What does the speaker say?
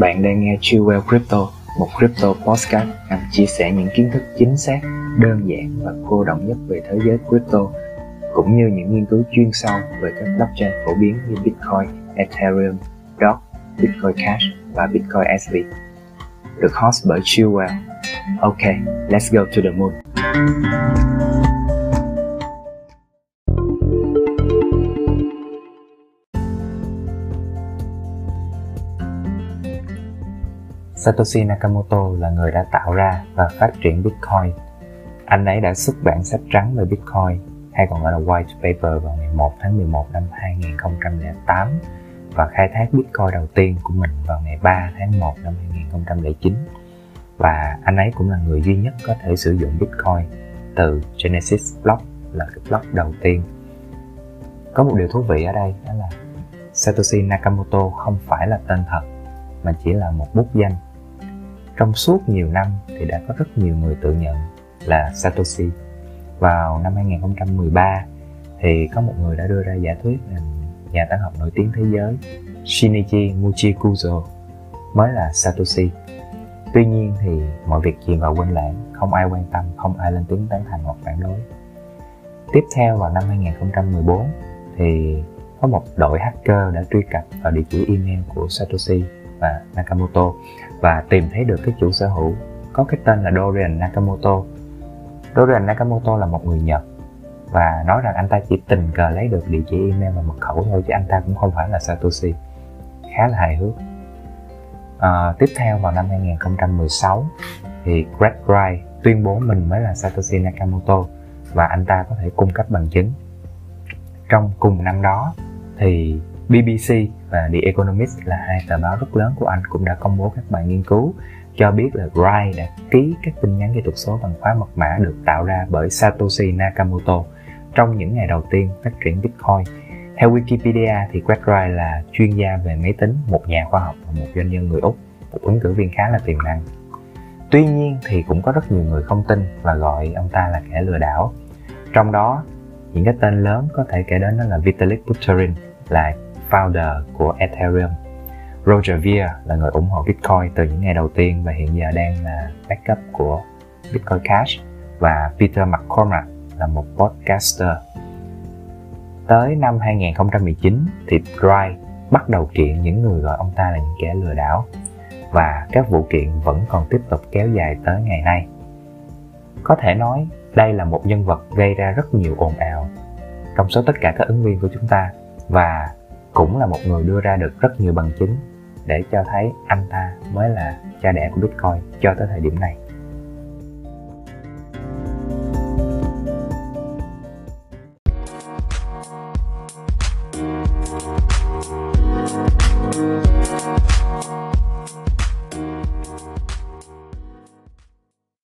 Bạn đang nghe Chillwell Crypto, một crypto podcast nhằm chia sẻ những kiến thức chính xác, đơn giản và cô động nhất về thế giới crypto, cũng như những nghiên cứu chuyên sâu về các blockchain phổ biến như Bitcoin, Ethereum, DOT, Bitcoin Cash và Bitcoin SV. Được host bởi Chillwell. Ok, let's go to the moon. Satoshi Nakamoto là người đã tạo ra và phát triển Bitcoin. Anh ấy đã xuất bản sách trắng về Bitcoin, hay còn gọi là White Paper, vào ngày 1 tháng 11 năm 2008 và khai thác Bitcoin đầu tiên của mình vào ngày 3 tháng 1 năm 2009. Và anh ấy cũng là người duy nhất có thể sử dụng Bitcoin từ Genesis Block, là cái block đầu tiên. Có một điều thú vị ở đây đó là Satoshi Nakamoto không phải là tên thật, mà chỉ là một bút danh trong suốt nhiều năm thì đã có rất nhiều người tự nhận là Satoshi. Vào năm 2013 thì có một người đã đưa ra giả thuyết là nhà toán học nổi tiếng thế giới Shinichi Muchikuzo mới là Satoshi. Tuy nhiên thì mọi việc chìm vào quên lãng, không ai quan tâm, không ai lên tiếng tán thành hoặc phản đối. Tiếp theo vào năm 2014 thì có một đội hacker đã truy cập vào địa chỉ email của Satoshi và Nakamoto và tìm thấy được cái chủ sở hữu có cái tên là Dorian Nakamoto. Dorian Nakamoto là một người Nhật và nói rằng anh ta chỉ tình cờ lấy được địa chỉ email và mật khẩu thôi chứ anh ta cũng không phải là Satoshi. Khá là hài hước. À, tiếp theo vào năm 2016 thì Greg Wright tuyên bố mình mới là Satoshi Nakamoto và anh ta có thể cung cấp bằng chứng. Trong cùng năm đó thì BBC và The Economist là hai tờ báo rất lớn của Anh cũng đã công bố các bài nghiên cứu cho biết là Wright đã ký các tin nhắn kỹ thuật số bằng khóa mật mã được tạo ra bởi Satoshi Nakamoto trong những ngày đầu tiên phát triển Bitcoin. Theo Wikipedia thì Greg Wright là chuyên gia về máy tính, một nhà khoa học và một doanh nhân người Úc, một ứng cử viên khá là tiềm năng. Tuy nhiên thì cũng có rất nhiều người không tin và gọi ông ta là kẻ lừa đảo. Trong đó, những cái tên lớn có thể kể đến đó là Vitalik Buterin là founder của Ethereum. Roger Ver là người ủng hộ Bitcoin từ những ngày đầu tiên và hiện giờ đang là backup của Bitcoin Cash và Peter McCormack là một podcaster. Tới năm 2019 thì Dry bắt đầu kiện những người gọi ông ta là những kẻ lừa đảo và các vụ kiện vẫn còn tiếp tục kéo dài tới ngày nay. Có thể nói, đây là một nhân vật gây ra rất nhiều ồn ào trong số tất cả các ứng viên của chúng ta và cũng là một người đưa ra được rất nhiều bằng chứng để cho thấy anh ta mới là cha đẻ của Bitcoin cho tới thời điểm này.